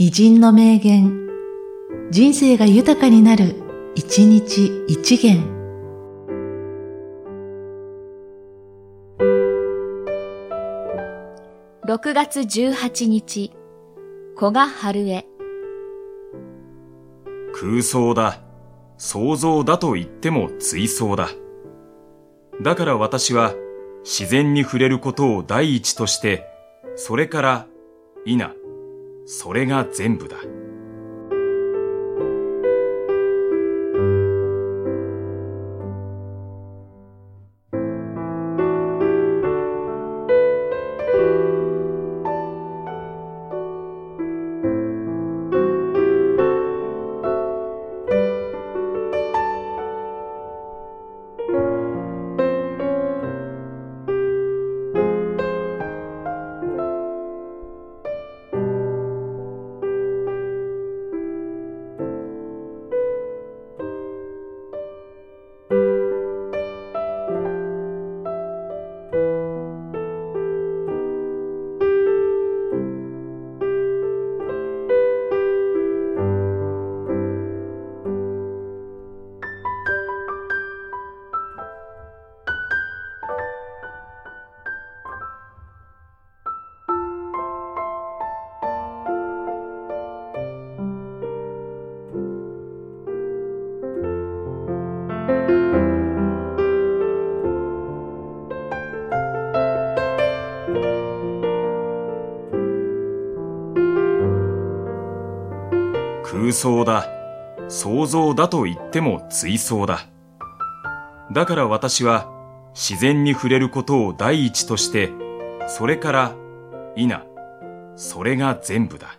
偉人の名言、人生が豊かになる、一日一元。6月18日、古賀春江。空想だ。想像だと言っても追想だ。だから私は自然に触れることを第一として、それから、いな、それが全部だ。空想だ。想像だと言っても追想だ。だから私は自然に触れることを第一として、それから、否、それが全部だ。